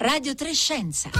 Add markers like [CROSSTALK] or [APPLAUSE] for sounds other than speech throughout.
Radio Trescenza.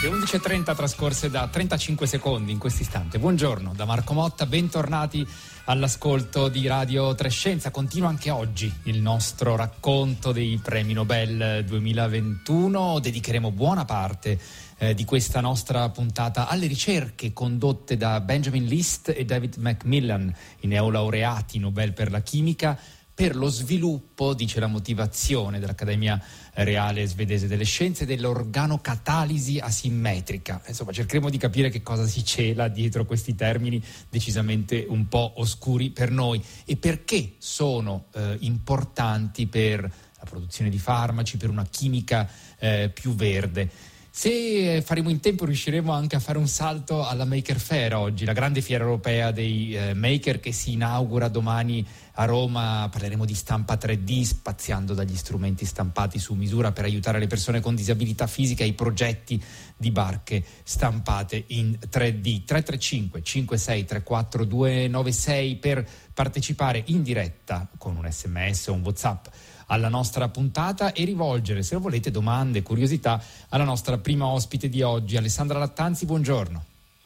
Le 11.30 trascorse da 35 secondi in questo istante. Buongiorno da Marco Motta, bentornati all'ascolto di Radio Trescenza. Continua anche oggi il nostro racconto dei premi Nobel 2021. Dedicheremo buona parte eh, di questa nostra puntata alle ricerche condotte da Benjamin List e David Macmillan, i neolaureati Nobel per la chimica per lo sviluppo, dice la motivazione dell'Accademia Reale Svedese delle Scienze, dell'organocatalisi asimmetrica. Insomma, cercheremo di capire che cosa si cela dietro questi termini decisamente un po' oscuri per noi e perché sono eh, importanti per la produzione di farmaci, per una chimica eh, più verde. Se faremo in tempo riusciremo anche a fare un salto alla Maker Fair oggi, la grande fiera europea dei eh, maker che si inaugura domani a Roma. Parleremo di stampa 3D, spaziando dagli strumenti stampati su misura per aiutare le persone con disabilità fisica ai progetti di barche stampate in 3D. 335 5634 296 per partecipare in diretta con un sms o un whatsapp alla nostra puntata e rivolgere, se lo volete, domande, curiosità alla nostra prima ospite di oggi, Alessandra Lattanzi. Buongiorno.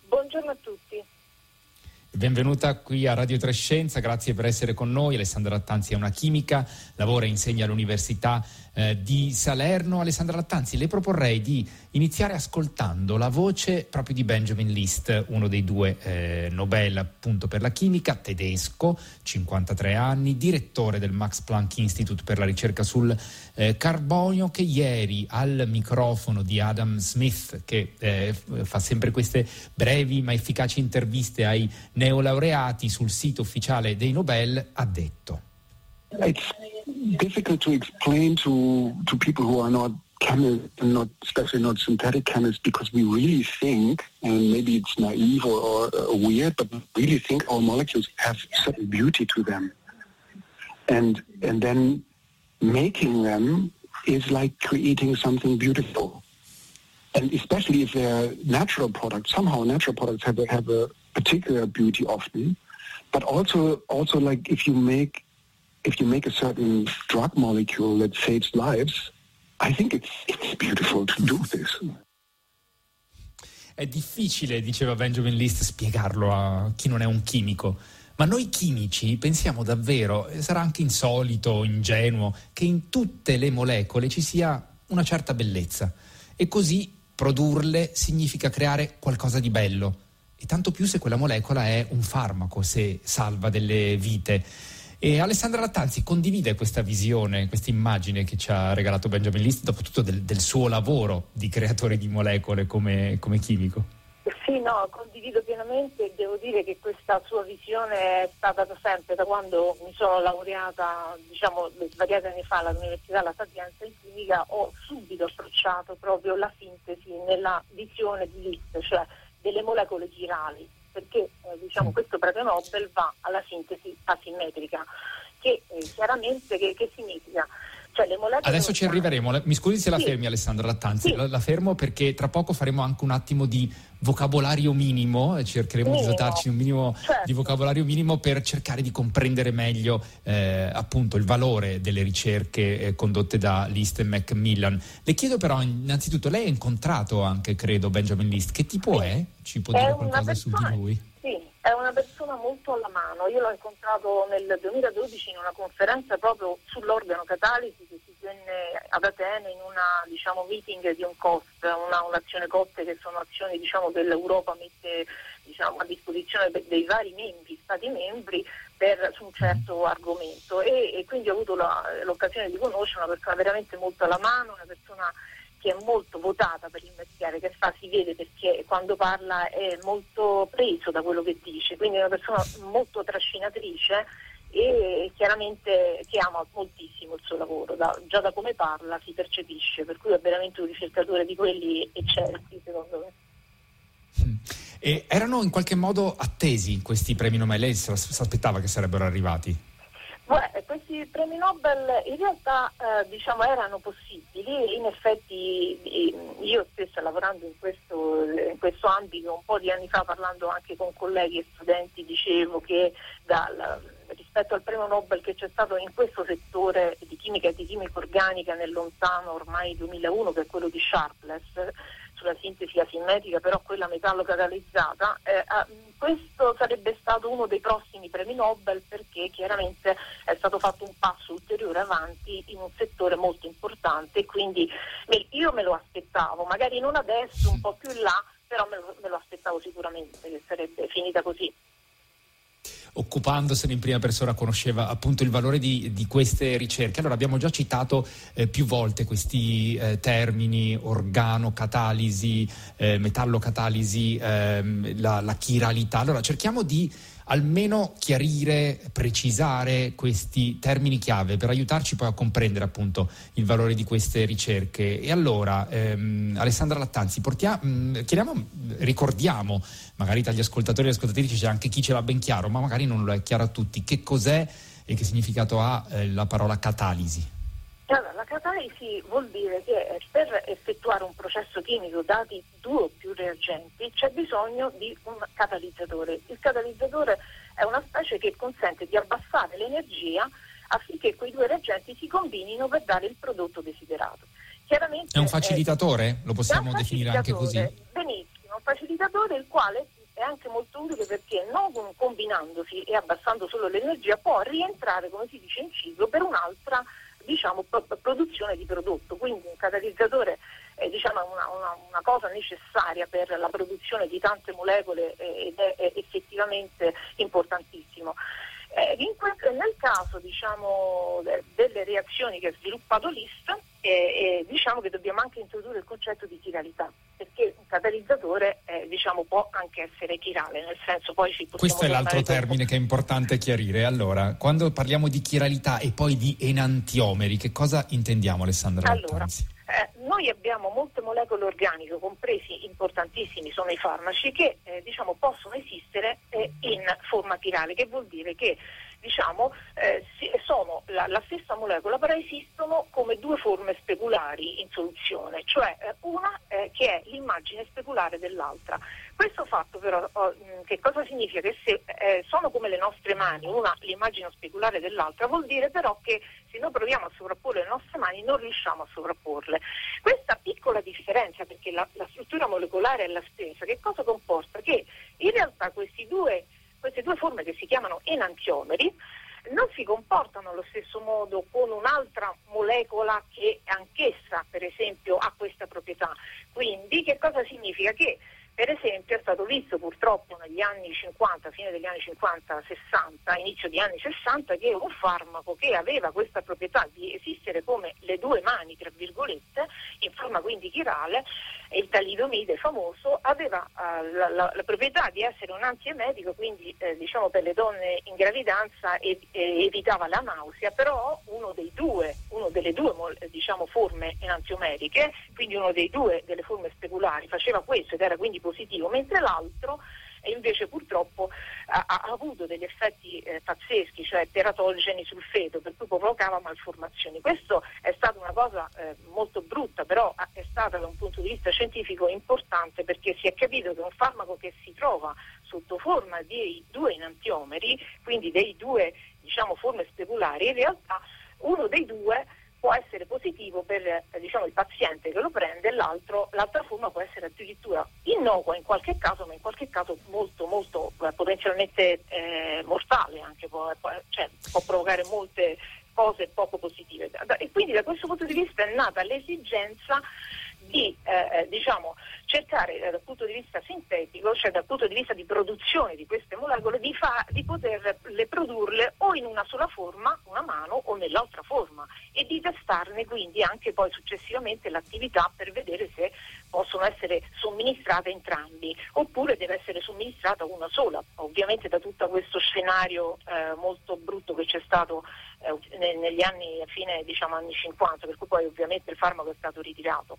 Buongiorno a tutti. Benvenuta qui a Radio Trescenza, grazie per essere con noi. Alessandra Lattanzi è una chimica, lavora e insegna all'Università eh, di Salerno. Alessandra Lattanzi, le proporrei di iniziare ascoltando la voce proprio di Benjamin List, uno dei due eh, Nobel appunto per la chimica, tedesco, 53 anni, direttore del Max Planck Institute per la ricerca sul eh, carbonio, che ieri al microfono di Adam Smith, che eh, fa sempre queste brevi ma efficaci interviste ai neolaureati sul sito ufficiale dei Nobel, ha detto. It's difficult to explain to, to people who are not chemists, not especially not synthetic chemists, because we really think, and maybe it's naive or, or uh, weird, but really think our molecules have certain beauty to them. And, and then making them is like creating something beautiful. And especially if they're natural products, somehow natural products have a, have a particular beauty often. But also, also like if you make if you make a certain drug molecule that saves lives, I think it's, it's beautiful to do this. È difficile, diceva Benjamin List, spiegarlo a chi non è un chimico. Ma noi chimici pensiamo davvero, e sarà anche insolito, ingenuo, che in tutte le molecole ci sia una certa bellezza. E così produrle significa creare qualcosa di bello. E tanto più se quella molecola è un farmaco, se salva delle vite. E Alessandra Lattanzi condivide questa visione, questa immagine che ci ha regalato Benjamin List, dopo tutto del, del suo lavoro di creatore di molecole come, come chimico. Sì, no, condivido pienamente e devo dire che questa sua visione è stata da sempre, da quando mi sono laureata, diciamo, svariati anni fa all'Università La Sapienza in chimica, ho subito approcciato proprio la sintesi nella visione di List, cioè delle molecole girali perché eh, diciamo, questo premio Nobel va alla sintesi asimmetrica, che eh, chiaramente che, che significa? Cioè, Adesso ci arriveremo, mi scusi se la sì. fermi Alessandra Lattanzi, sì. la, la, fermo perché tra poco faremo anche un attimo di vocabolario minimo, e cercheremo minimo. di dotarci un minimo certo. di vocabolario minimo per cercare di comprendere meglio eh, appunto il valore delle ricerche eh, condotte da List e Macmillan. Le chiedo però innanzitutto, lei ha incontrato anche credo Benjamin List, che tipo sì. è? Ci può è dire qualcosa persona, su di lui? È una persona molto alla mano. Io l'ho incontrato nel 2012 in una conferenza proprio sull'organo catalisi che si tenne ad Atene in una diciamo, meeting di un COST, una, un'azione COST che sono azioni diciamo, che l'Europa mette diciamo, a disposizione dei vari membri, Stati membri per, su un certo argomento e, e quindi ho avuto la, l'occasione di conoscere una persona veramente molto alla mano, una persona che è molto votata per il mestiere che fa, si vede perché quando parla è molto preso da quello che dice, quindi è una persona molto trascinatrice e chiaramente che ama moltissimo il suo lavoro, da, già da come parla si percepisce, per cui è veramente un ricercatore di quelli eccelsi secondo me. E erano in qualche modo attesi questi premi Nobel? Lei si aspettava che sarebbero arrivati? Beh, questi premi Nobel in realtà eh, diciamo, erano possibili, in effetti io stessa lavorando in questo, in questo, ambito un po' di anni fa parlando anche con colleghi e studenti dicevo che dal, rispetto al premio Nobel che c'è stato in questo settore di chimica e di chimica organica nel lontano ormai 2001 che è quello di Sharpless sulla sintesi asimmetrica però quella metallo-catalizzata eh, questo sarebbe stato uno dei prossimi premi Nobel perché chiaramente è stato fatto un passo ulteriore avanti in un settore molto importante, quindi io me lo aspettavo, magari non adesso, un po' più in là, però me lo, me lo aspettavo sicuramente che sarebbe finita così occupandosene in prima persona conosceva appunto il valore di, di queste ricerche. Allora abbiamo già citato eh, più volte questi eh, termini organocatalisi, eh, metallocatalisi, ehm, la, la chiralità. Allora cerchiamo di almeno chiarire, precisare questi termini chiave per aiutarci poi a comprendere appunto il valore di queste ricerche. E allora, ehm, Alessandra Lattanzi, portiamo, mm, chiediamo, ricordiamo, magari tra gli ascoltatori e le ascoltatrici c'è anche chi ce l'ha ben chiaro, ma magari non lo è chiaro a tutti, che cos'è e che significato ha eh, la parola catalisi. Allora, la catalisi vuol dire che per effettuare un processo chimico dati due o più reagenti c'è bisogno di un catalizzatore. Il catalizzatore è una specie che consente di abbassare l'energia affinché quei due reagenti si combinino per dare il prodotto desiderato. Chiaramente, è un facilitatore? Eh, Lo possiamo definire anche così? Benissimo, un facilitatore il quale è anche molto utile perché non combinandosi e abbassando solo l'energia può rientrare, come si dice in ciclo, per un'altra diciamo, produzione di prodotto, quindi un catalizzatore è diciamo, una, una, una, cosa necessaria per la produzione di tante molecole eh, ed è, effettivamente importantissimo. Eh, que- nel caso diciamo, de- delle reazioni che ha sviluppato l'IST, eh, eh, diciamo che dobbiamo anche introdurre il concetto di chiralità, perché un catalizzatore eh, diciamo, può anche essere chirale, nel senso poi ci Questo è l'altro termine che è importante chiarire. Allora, quando parliamo di chiralità e poi di enantiomeri, che cosa intendiamo Alessandra allora, eh, noi abbiamo molte molecole organiche, compresi importantissimi sono i farmaci, che eh, diciamo, possono esistere eh, in forma chirale, che vuol dire che diciamo, eh, sono la, la, stessa molecola, però esistono come due forme speculari in soluzione, cioè eh, una eh, che è l'immagine speculare dell'altra. Questo fatto però oh, che cosa significa? Che se eh, sono come le nostre mani, una l'immagine speculare dell'altra, vuol dire però che se noi proviamo a sovrapporre le nostre mani non riusciamo a sovrapporle. Questa piccola differenza, perché la, la struttura molecolare è la stessa, che cosa comporta? Che in realtà questi due queste due forme che si chiamano enantiomeri non si comportano allo stesso modo con un'altra molecola che anch'essa per esempio ha questa proprietà. Quindi che cosa significa? Che per esempio è stato visto purtroppo negli anni 50, fine degli anni 50-60, inizio di anni 60, che un farmaco che aveva questa proprietà di esistere come le due mani, tra virgolette, in forma quindi chirale, il talidomide famoso, aveva uh, la, la, la, proprietà di essere un antiemetico, quindi eh, diciamo per le donne in gravidanza e, e evitava la nausea, però uno dei due, uno delle due diciamo, forme enantiomeriche, quindi uno dei due delle forme speculari, faceva questo ed era quindi positivo, mentre l'altro invece purtroppo ha, ha avuto degli effetti eh, pazzeschi, cioè teratogeni sul feto, per cui provocava malformazioni. Questo è stata una cosa eh, molto brutta, però è stata da un punto di vista scientifico importante perché si è capito che un farmaco che si trova sotto forma dei due enantiomeri, quindi dei due diciamo, forme speculari, in realtà uno dei due può essere positivo per eh, diciamo, il paziente che lo prende, l'altro, l'altra forma può essere addirittura innocua in qualche caso, ma in qualche caso molto, molto eh, potenzialmente eh, mortale, anche può, cioè, può provocare molte cose poco positive. E quindi da questo punto di vista è nata l'esigenza di eh, eh, diciamo, cercare eh, dal punto di vista sintetico, cioè dal punto di vista di produzione di queste molecole, di, fa, di poterle produrle o in una sola forma, una mano, o nell'altra forma e di testarne quindi anche poi successivamente l'attività per vedere se possono essere somministrate entrambi oppure deve essere somministrata una sola. Ovviamente da tutto questo scenario eh, molto brutto che c'è stato eh, negli anni, fine diciamo, anni 50, per cui poi ovviamente il farmaco è stato ritirato.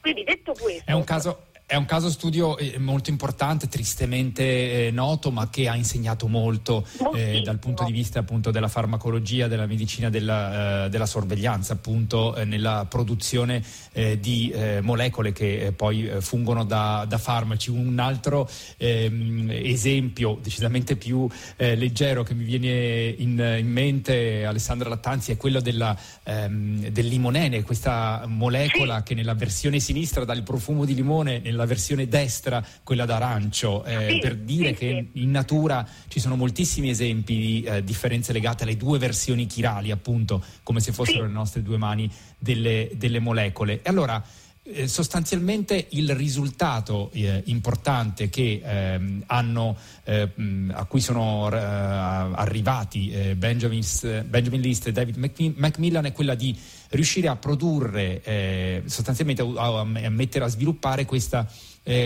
Quindi detto questo... È un caso, È un caso studio eh, molto importante, tristemente eh, noto, ma che ha insegnato molto eh, dal punto di vista appunto della farmacologia, della medicina, della, eh, della sorveglianza, appunto eh, nella produzione eh, di molecole che poi fungono da, da, farmaci. Un altro ehm, esempio decisamente più leggero che mi viene in, in, mente, Alessandra Lattanzi, è quello della, ehm, del limonene, questa molecola che nella versione sinistra dà il profumo di limone la versione destra, quella d'arancio, eh, sì, per dire sì, che sì. in natura ci sono moltissimi esempi di eh, differenze legate alle due versioni chirali, appunto, come se fossero le nostre due mani delle, delle molecole. E allora, eh, sostanzialmente il risultato eh, importante che, ehm, hanno, eh, a cui sono eh, arrivati eh, Benjamin, Benjamin, List e David Macmillan è quella di riuscire a produrre, eh, sostanzialmente a, a, mettere a sviluppare questa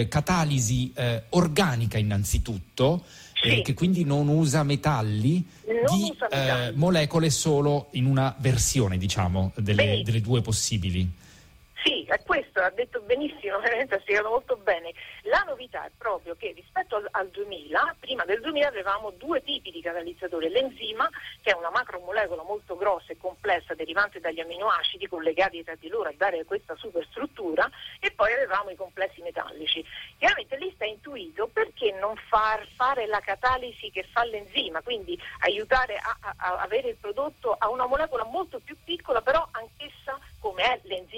catalisi organica innanzitutto, sì. che quindi non usa metalli non di usa metalli. molecole solo in una versione, diciamo, delle, delle due possibili. Sì, è questo, ha detto benissimo, [LAUGHS] veramente ha spiegato molto bene. La novità è proprio che rispetto al, al, 2000, prima del 2000 avevamo due tipi di catalizzatori, l'enzima, che è una macromolecola molto grossa e complessa derivante dagli aminoacidi collegati tra di loro a dare questa superstruttura, e poi avevamo i complessi metallici. Chiaramente lì sta intuito perché non far fare la catalisi che fa l'enzima, quindi aiutare a, a, a avere il prodotto a una molecola molto più piccola, però anch'essa come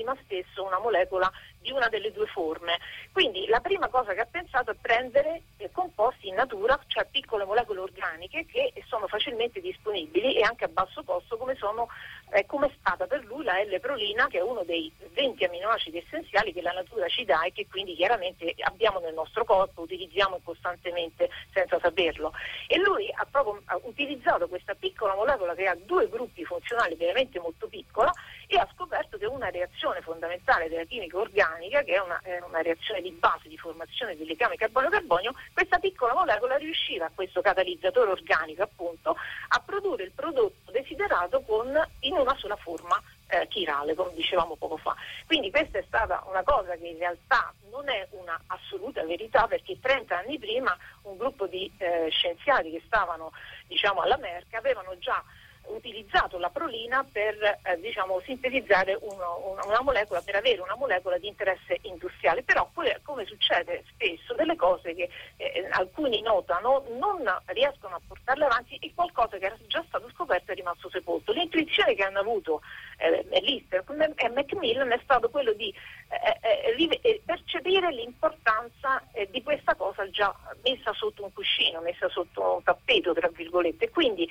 l'enzima stesso una molecola di una delle due forme. Quindi la prima cosa che ha pensato è prendere eh, composti in natura, cioè piccole molecole organiche che sono facilmente disponibili e anche a basso costo come, sono, eh, come è stata per lui la L-prolina che è uno dei 20 aminoacidi essenziali che la natura ci dà e che quindi chiaramente abbiamo nel nostro corpo, utilizziamo costantemente senza saperlo. E lui ha proprio utilizzato questa piccola molecola che ha due gruppi funzionali veramente molto piccola e ha scoperto che una reazione fondamentale della chimica organica, che è una, è una reazione di base di formazione del legame carbonio-carbonio, questa piccola molecola riusciva, questo catalizzatore organico appunto, a produrre il prodotto desiderato con, in una sola forma eh, chirale, come dicevamo poco fa. Quindi questa è stata una cosa che in realtà non è una assoluta verità perché 30 anni prima un gruppo di eh, scienziati che stavano diciamo, alla Merck avevano già utilizzato la prolina per eh, diciamo, sintetizzare uno, una, una, molecola, per avere una molecola di interesse industriale, però come succede spesso delle cose che eh, alcuni notano non riescono a portarle avanti e qualcosa che era già stato scoperto è rimasto sepolto. L'intuizione che hanno avuto eh, Lister e Macmillan è stato quello di eh, eh, eh percepire l'importanza di questa cosa già messa sotto un cuscino, messa sotto un tappeto, tra virgolette. Quindi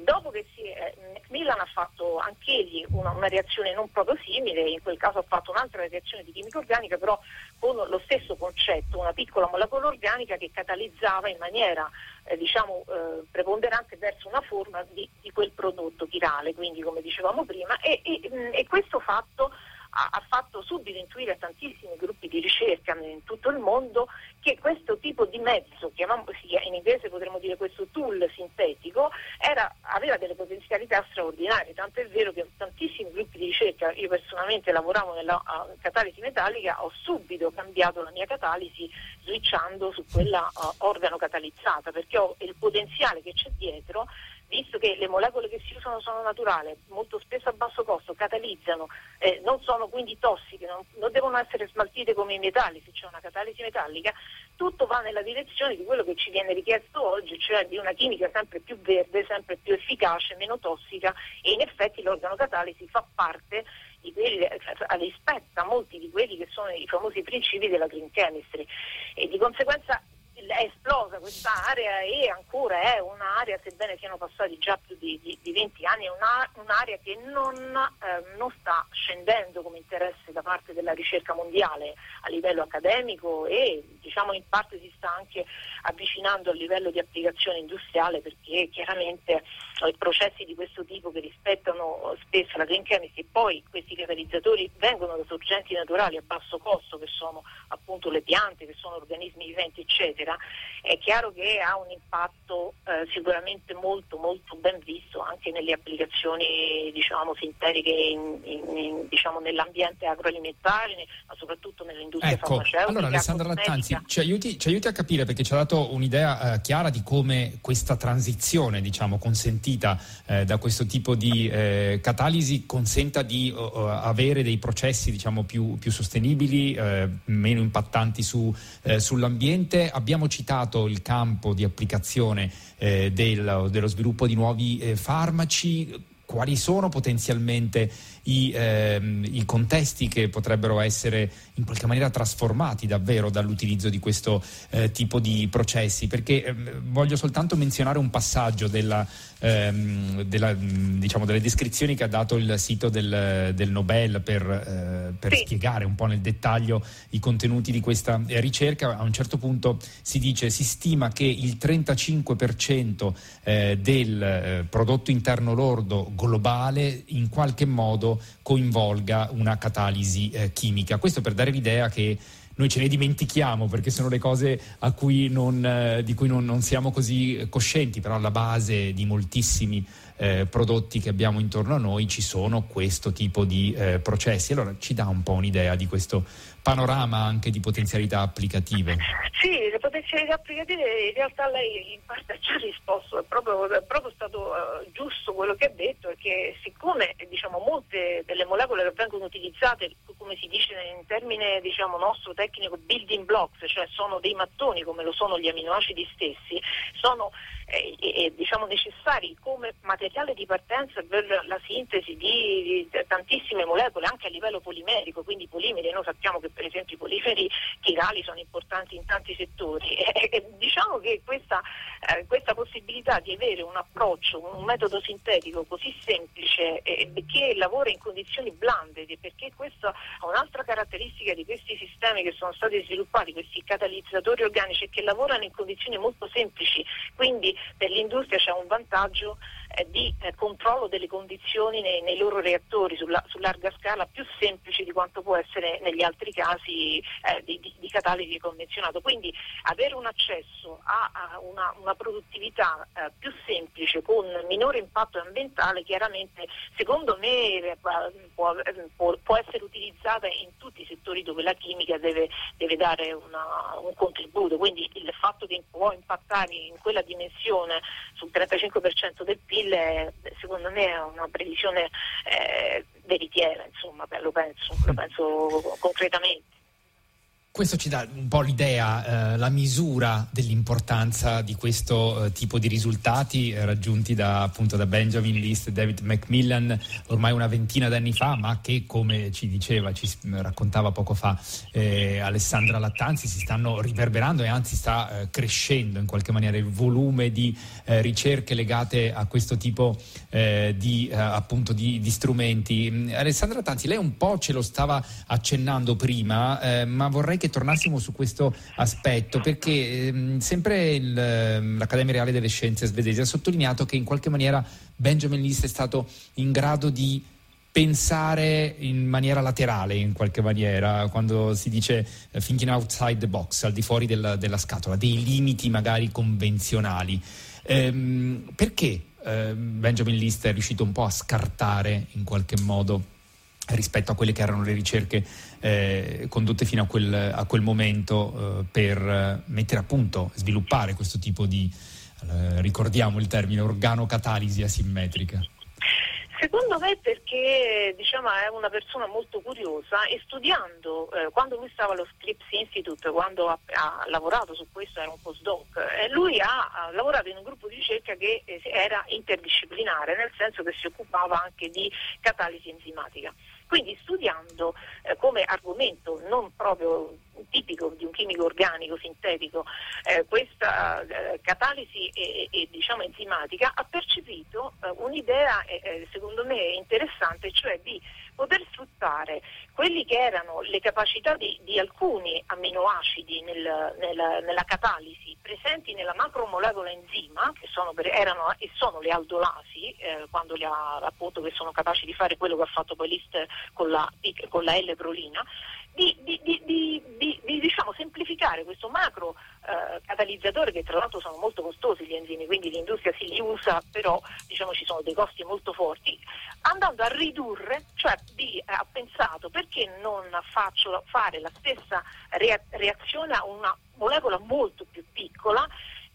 dopo che si eh, Macmillan ha fatto anch'egli una, una, reazione non proprio simile, in quel caso ha fatto un'altra reazione di chimica organica, però con lo stesso concetto, una piccola molecola organica che catalizzava in maniera eh, diciamo, eh, preponderante verso una forma di, di, quel prodotto chirale, quindi come dicevamo prima, e, e, e questo fatto ha, ha fatto subito intuire a tantissimi gruppi di ricerca in tutto il mondo che questo tipo di mezzo, in inglese potremmo dire questo tool sintetico, era, aveva delle potenzialità straordinarie, tanto è vero che tantissimi gruppi di ricerca, io personalmente lavoravo nella uh, catalisi metallica, ho subito cambiato la mia catalisi switchando su quella uh, organo catalizzata, perché ho il potenziale che c'è dietro visto che le molecole che si usano sono naturali, molto spesso a basso costo, catalizzano, eh, non sono quindi tossiche, non, non, devono essere smaltite come i metalli, se c'è una catalisi metallica, tutto va nella direzione di quello che ci viene richiesto oggi, cioè di una chimica sempre più verde, sempre più efficace, meno tossica e in effetti l'organo catalisi fa parte di quelli, rispetta molti di quelli che sono i famosi principi della green chemistry. E di conseguenza esplosa questa area e ancora è un'area, sebbene siano passati già più di, di, di 20 anni, è una, un'area che non, eh, non, sta scendendo come interesse da parte della ricerca mondiale a livello accademico e diciamo in parte si sta anche avvicinando a livello di applicazione industriale perché chiaramente i processi di questo tipo che rispettano spesso la green chemistry e poi questi catalizzatori vengono da sorgenti naturali a basso costo che sono appunto le piante, che sono organismi viventi eccetera, è chiaro che ha un impatto eh, sicuramente molto molto ben visto anche nelle applicazioni diciamo, sintetiche in, in, in, diciamo, nell'ambiente agroalimentare, ma soprattutto nell'industria ecco, farmaceutica. Allora Alessandra Lattanzi ci aiuti, ci aiuti, a capire perché ci ha dato un'idea eh, chiara di come questa transizione diciamo, consentita eh, da questo tipo di eh, catalisi consenta di uh, avere dei processi diciamo, più, più, sostenibili, meno impattanti su, sull'ambiente. Abbiamo citato il campo di applicazione eh, del, dello sviluppo di nuovi eh, farmaci. Quali sono potenzialmente i, ehm, i, contesti che potrebbero essere in qualche maniera trasformati davvero dall'utilizzo di questo eh, tipo di processi? Perché eh, voglio soltanto menzionare un passaggio della, ehm, della, diciamo, delle descrizioni che ha dato il sito del, del Nobel per, eh, per sì. spiegare un po' nel dettaglio i contenuti di questa ricerca. A un certo punto si dice si stima che il 35% eh, del eh, prodotto interno lordo globale in qualche modo coinvolga una catalisi eh, chimica. Questo per dare l'idea che noi ce ne dimentichiamo perché sono le cose cui non, eh, di cui non, non, siamo così coscienti, però alla base di moltissimi eh, prodotti che abbiamo intorno a noi ci sono questo tipo di eh, processi. Allora ci dà un po' un'idea di questo panorama anche di potenzialità applicative. Sì, le potenzialità applicative in realtà lei in parte ha già risposto, è proprio, è proprio stato uh, giusto quello che ha detto, è che siccome diciamo, molte delle molecole che vengono utilizzate, come si dice in termine diciamo, nostro tecnico, building blocks, cioè sono dei mattoni come lo sono gli aminoacidi stessi, sono eh, eh, diciamo, necessari come materiale di partenza per la sintesi di, di tantissime molecole, anche a livello polimerico, quindi polimeri, noi sappiamo che per esempio i polimeri chirali sono importanti in tanti settori. E, diciamo che questa, eh, questa, possibilità di avere un approccio, un metodo sintetico così semplice che lavora in condizioni blande, perché questa è un'altra caratteristica di questi sistemi che sono stati sviluppati, questi catalizzatori organici che lavorano in condizioni molto semplici, quindi per l'industria c'è un vantaggio eh, di eh, controllo delle condizioni nei, nei loro reattori sulla, su larga scala più semplici di quanto può essere negli altri casi eh, di, di, di, catalisi convenzionato. Quindi avere un accesso a, a una, una, produttività eh, più semplice con minore impatto ambientale chiaramente secondo me eh, può, può, può, essere utilizzata in tutti i settori dove la chimica deve, deve dare una, un contributo. Quindi il fatto che può impattare in quella dimensione sul 35% del PIL PIL secondo me è una previsione eh, veritiera, insomma, lo penso, lo penso concretamente. Questo ci dà un po' l'idea, eh, la misura dell'importanza di questo eh, tipo di risultati eh, raggiunti da, appunto, da Benjamin List e David Macmillan ormai una ventina d'anni fa, ma che come ci diceva, ci raccontava poco fa eh, Alessandra Lattanzi, si stanno riverberando e anzi sta eh, crescendo in qualche maniera il volume di ricerche legate a questo tipo di, appunto di, di, strumenti. Alessandra Lattanzi, lei un po' ce lo stava accennando prima, ma vorrei che tornassimo su questo aspetto, perché ehm, sempre il, ehm, l'Accademia Reale delle Scienze svedese ha sottolineato che in qualche maniera Benjamin List è stato in grado di pensare in maniera laterale in qualche maniera quando si dice uh, thinking outside the box al di fuori della, della scatola dei limiti magari convenzionali. Ehm, perché eh, Benjamin List è riuscito un po' a scartare in qualche modo rispetto a quelle che erano le ricerche eh, condotte fino a quel, a quel momento eh, per mettere a punto, sviluppare questo tipo di, eh, ricordiamo il termine, organocatalisi asimmetrica. Secondo me perché diciamo, è una persona molto curiosa e studiando, eh, quando lui stava allo Scripps Institute, quando ha, ha, lavorato su questo, era un postdoc, eh, lui ha, ha, lavorato in un gruppo di ricerca che eh, era interdisciplinare, nel senso che si occupava anche di catalisi enzimatica. Quindi studiando eh, come argomento non proprio tipico di un chimico organico sintetico. Eh, questa eh, catalisi e, e, diciamo enzimatica ha percepito eh, un'idea eh, eh, secondo me interessante, cioè di poter sfruttare quelli che erano le capacità di, di alcuni amminoacidi nel, nel, nella catalisi presenti nella macromolecola enzima, che sono, erano e sono le aldolasi, eh, quando li ha, appunto, che sono capaci di fare quello che ha fatto poi l'IST con la, con la L-prolina, di, di, di, di diciamo, semplificare questo macro eh, catalizzatore che tra l'altro sono molto costosi gli enzimi, quindi l'industria si li usa, però diciamo, ci sono dei costi molto forti, andando a ridurre, cioè di, eh, ha pensato perché non faccio fare la stessa reazione a una molecola molto più piccola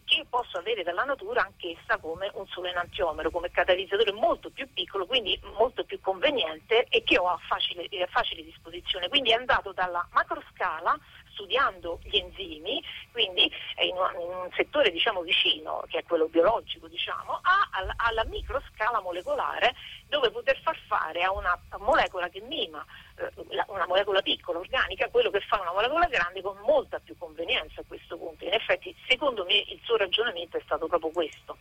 che posso avere dalla natura anch'essa come un solo enantiomero, come catalizzatore molto più piccolo, quindi molto più conveniente e che ho a facile, a facile disposizione. Quindi è andato dalla macroscala studiando gli enzimi, quindi in, un settore diciamo, vicino, che è quello biologico, diciamo, a, alla, microscala molecolare, dove poter far fare a una molecola che mima eh, una molecola piccola, organica, quello che fa una molecola grande con molta più convenienza a questo punto. In effetti, secondo me, il suo ragionamento è stato proprio questo.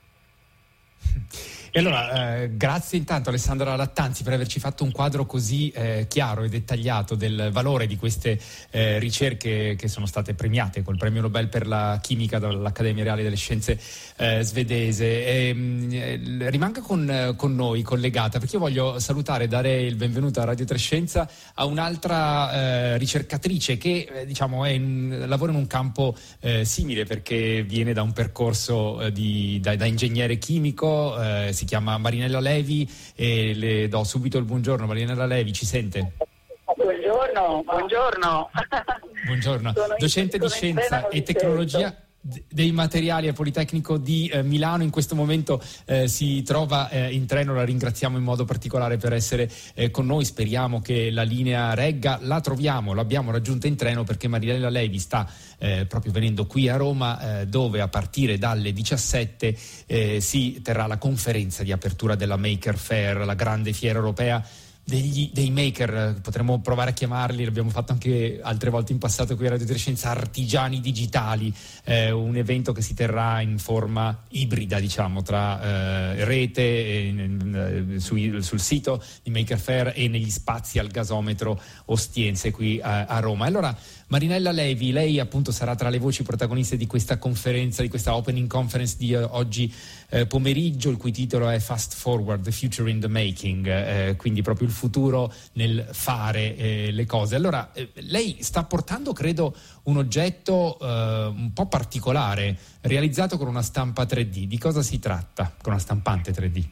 E allora, eh, grazie intanto Alessandra Lattanzi per averci fatto un quadro così eh, chiaro e dettagliato del valore di queste eh, ricerche che sono state premiate col premio Nobel per la chimica dall'Accademia Reale delle Scienze eh, svedese. E, mh, eh, rimanga con, con, noi collegata perché io voglio salutare e dare il benvenuto a Radio Trescenza a un'altra eh, ricercatrice che diciamo, in, lavora in un campo simile perché viene da un percorso di, da, da ingegnere chimico si chiama Marinella Levi e le do subito il buongiorno. Marinella Levi, ci sente? Buongiorno, buongiorno. Buongiorno, docente di scienza e tecnologia dei materiali al Politecnico di eh, Milano. In questo momento eh, si trova eh, in treno, la ringraziamo in modo particolare per essere eh, con noi, speriamo che la linea regga, la troviamo, l'abbiamo raggiunta in treno perché Marilella Levi sta eh, proprio venendo qui a Roma eh, dove a partire dalle 17 si terrà la conferenza di apertura della Maker Fair, la grande fiera europea degli, dei maker, potremmo provare a chiamarli, l'abbiamo fatto anche altre volte in passato qui a Radio Trescenza, artigiani digitali, eh, un evento che si terrà in forma ibrida, diciamo, tra eh, rete, eh, su, sul sito di Maker Fair e negli spazi al gasometro Ostiense qui a, a Roma. Allora, Marinella Levi, lei appunto sarà tra le voci protagoniste di questa conferenza, di questa opening conference di uh, oggi eh, pomeriggio, il cui titolo è Fast Forward, The Future in the Making, eh, quindi proprio il futuro nel fare eh, le cose. Allora, eh, lei sta portando, credo, un oggetto eh, un po' particolare, realizzato con una stampa 3D. Di cosa si tratta con una stampante 3D?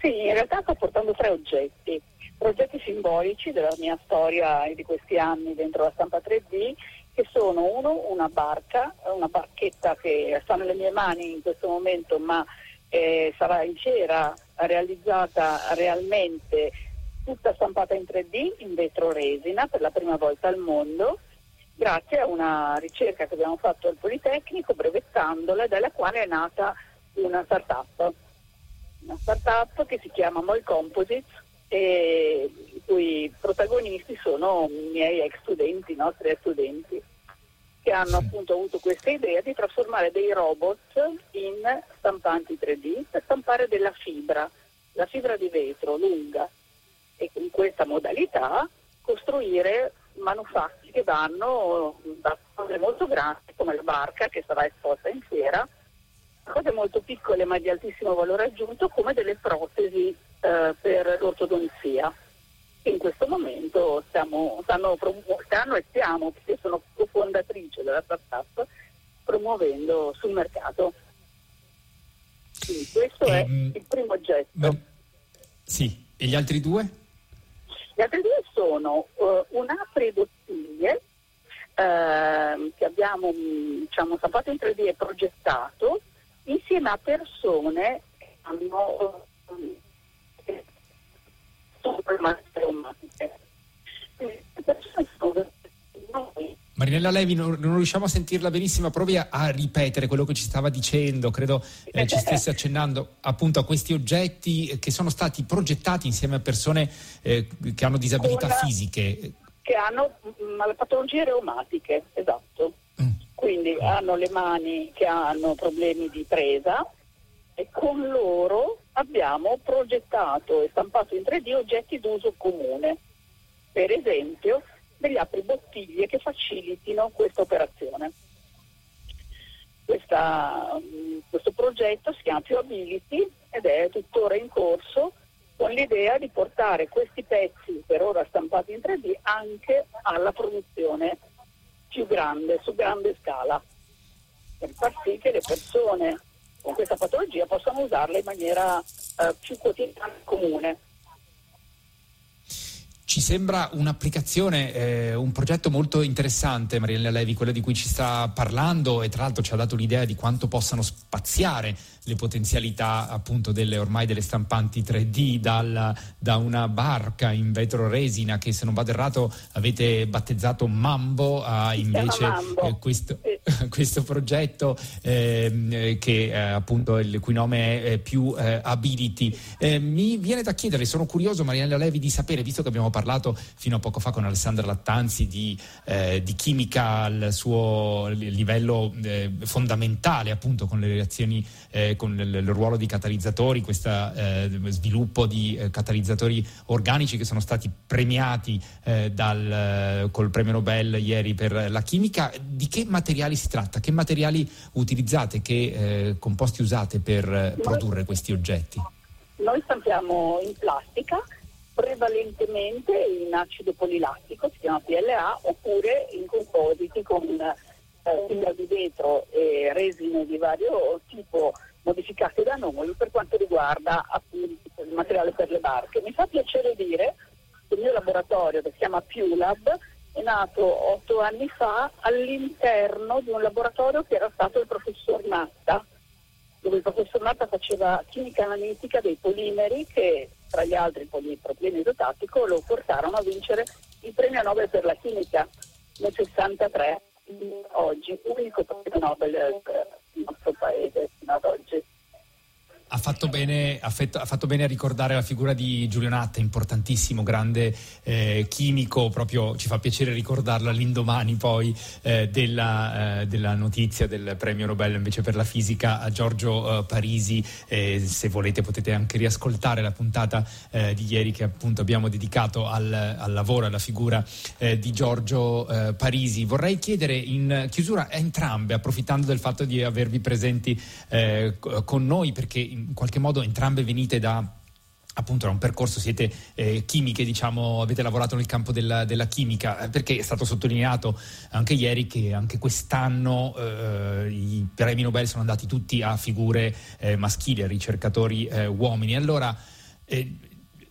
Sì, in realtà sto portando tre oggetti progetti simbolici della mia storia e di questi anni dentro la stampa 3D che sono uno una barca, una barchetta che sta nelle mie mani in questo momento ma eh, sarà in cera realizzata realmente tutta stampata in 3D in vetro resina per la prima volta al mondo grazie a una ricerca che abbiamo fatto al Politecnico brevettandola dalla quale è nata una startup. Una startup che si chiama Mol Composites e i cui protagonisti sono i miei ex studenti, i nostri ex studenti, che hanno appunto avuto questa idea di trasformare dei robot in stampanti 3D per stampare della fibra, la fibra di vetro lunga e in questa modalità costruire manufatti che vanno da cose molto grandi come la barca che sarà esposta in fiera cose molto piccole ma di altissimo valore aggiunto come delle protesi eh, per l'ortodonzia. In questo momento stiamo, stanno, stanno e stiamo, perché sono cofondatrice della startup, promuovendo sul mercato. Quindi questo ehm, è il primo oggetto. Ma, sì, e gli altri due? Gli altri due sono uh, un apri bottiglie uh, che abbiamo diciamo, stampato in 3D e progettato insieme a persone che hanno Marinella Levi, non, non, riusciamo a sentirla benissimo, provi a, a, ripetere quello che ci stava dicendo, credo eh, ci stesse accennando appunto a questi oggetti che sono stati progettati insieme a persone eh, che hanno disabilità Una, fisiche. Che hanno mh, patologie reumatiche, esatto. Mm. Quindi mm. hanno le mani che hanno problemi di presa, e con loro abbiamo progettato e stampato in 3D oggetti d'uso comune, per esempio degli apribottiglie che facilitino questa operazione. Questa, questo progetto si chiama Più Ability ed è tuttora in corso con l'idea di portare questi pezzi per ora stampati in 3D anche alla produzione più grande, su grande scala, per far sì che le persone con questa patologia possano usarla in maniera eh, più quotidiana e comune. Ci sembra un'applicazione, eh, un progetto molto interessante, Mariella Levi, quello di cui ci sta parlando e tra l'altro ci ha dato l'idea di quanto possano spaziare le potenzialità appunto delle, ormai delle stampanti 3D dal, da una barca in vetro resina che se non vado errato avete battezzato Mambo a invece eh, questo, [LAUGHS] questo, progetto eh, che eh, appunto il cui nome è più eh, Ability. Eh, mi viene da chiedere, sono curioso Mariella Levi di sapere, visto che abbiamo parlato fino a poco fa con Alessandra Lattanzi di, eh, di chimica al suo livello fondamentale appunto con le reazioni con il, il, ruolo di catalizzatori, questo eh, sviluppo di eh, catalizzatori organici che sono stati premiati eh, dal, eh, col premio Nobel ieri per la chimica. Di che materiali si tratta? Che materiali utilizzate? Che eh, composti usate per eh, produrre questi oggetti? Noi stampiamo in plastica prevalentemente in acido polilattico, si chiama PLA, oppure in compositi con fibra di vetro e resine di vario tipo modificate da noi per quanto riguarda appunto il materiale per le barche. Mi fa piacere dire che il mio laboratorio, che si chiama PULAB, è nato otto anni fa all'interno di un laboratorio che era stato il professor Natta, dove il professor Natta faceva chimica analitica dei polimeri che, tra gli altri il polipropilene isotattico, lo portarono a vincere il premio Nobel per la chimica nel 63, oggi unico premio Nobel il nostro paese fino ad oggi. Ha fatto, bene, ha, fatto, bene, a ricordare la figura di Giulio Natta, importantissimo, grande eh, chimico, proprio ci fa piacere ricordarlo all'indomani poi eh, della, eh, della, notizia del premio Nobel invece per la fisica a Giorgio eh, Parisi. se volete potete anche riascoltare la puntata eh, di ieri che appunto abbiamo dedicato al, al lavoro, alla figura eh, di Giorgio Parisi. Vorrei chiedere in chiusura a entrambe, approfittando del fatto di avervi presenti con noi, perché in qualche modo entrambe venite da appunto da un percorso, siete eh, chimiche, diciamo, avete lavorato nel campo della, della, chimica, eh, perché è stato sottolineato anche ieri che anche quest'anno eh, i premi Nobel sono andati tutti a figure eh, maschili, a ricercatori eh, uomini. Allora, eh,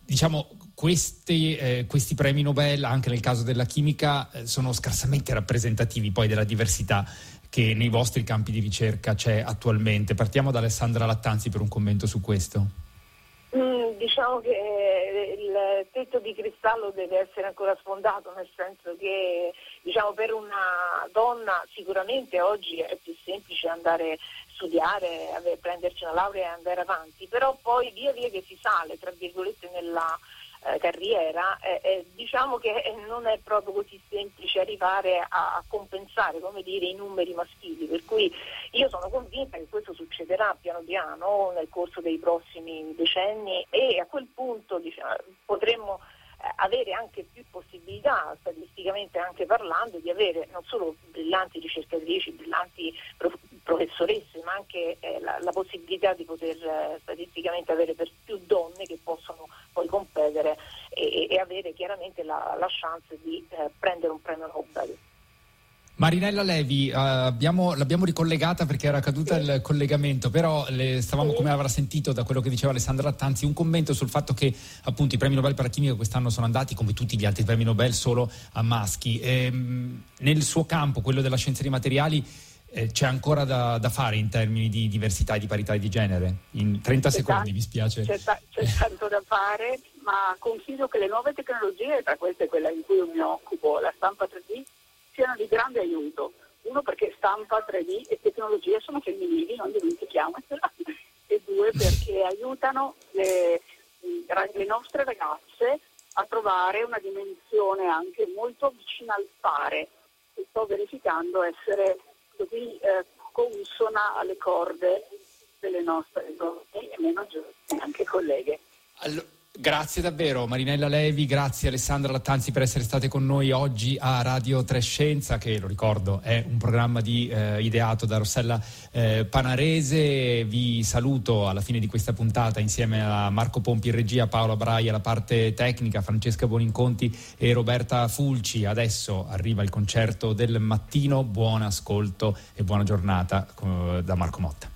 diciamo, questi, questi, premi Nobel, anche nel caso della chimica, sono scarsamente rappresentativi poi della diversità che nei vostri campi di ricerca c'è attualmente. Partiamo da Alessandra Lattanzi per un commento su questo. Mm, diciamo che eh, il tetto di cristallo deve essere ancora sfondato, nel senso che diciamo, per una donna sicuramente oggi è più semplice andare studiare, prenderci una laurea e andare avanti, però poi via via che si sale, tra virgolette, nella eh, carriera, eh, eh, diciamo che eh, non è proprio così semplice arrivare a, a, compensare dire, i numeri maschili, per cui io sono convinta che questo succederà piano piano nel corso dei prossimi decenni e a quel punto diciamo, potremmo avere anche più possibilità, statisticamente anche parlando, di avere non solo brillanti ricercatrici, brillanti prof- professoresse, ma anche eh, la, la, possibilità di poter eh, statisticamente avere per più donne che possono poi competere e, e avere chiaramente la, la chance di eh, prendere un premio Nobel. Marinella Levi, uh, abbiamo, l'abbiamo ricollegata perché era caduta il collegamento, però le, stavamo, come avrà sentito da quello che diceva Alessandra Lattanzi, un commento sul fatto che appunto i premi Nobel per la chimica quest'anno sono andati, come tutti gli altri premi Nobel, solo a maschi. E, ehm, nel suo campo, quello della scienza dei materiali, eh, c'è ancora da, da, fare in termini di diversità e di parità di genere? In 30 c'è secondi, mi spiace. C'è, c'è tanto da fare, ma confido che le nuove tecnologie, tra queste quella in cui io mi occupo, la stampa 3D, siano di grande aiuto. Uno perché stampa 3D e tecnologia sono femminili, non dimentichiamocela, [LAUGHS] e due perché aiutano le, le nostre ragazze a trovare una dimensione anche molto vicina al fare che sto verificando essere così eh, consona alle corde delle nostre donne e meno giovani, anche colleghe. Allora Grazie davvero Marinella Levi, grazie Alessandra Lattanzi per essere state con noi oggi a Radio Trescenza che lo ricordo è un programma di, eh, ideato da Rossella eh, Panarese. Vi saluto alla fine di questa puntata insieme a Marco Pompi in regia, Paola Braia alla parte tecnica, Francesca Boninconti e Roberta Fulci. Adesso arriva il concerto del mattino, buon ascolto e buona giornata eh, da Marco Motta.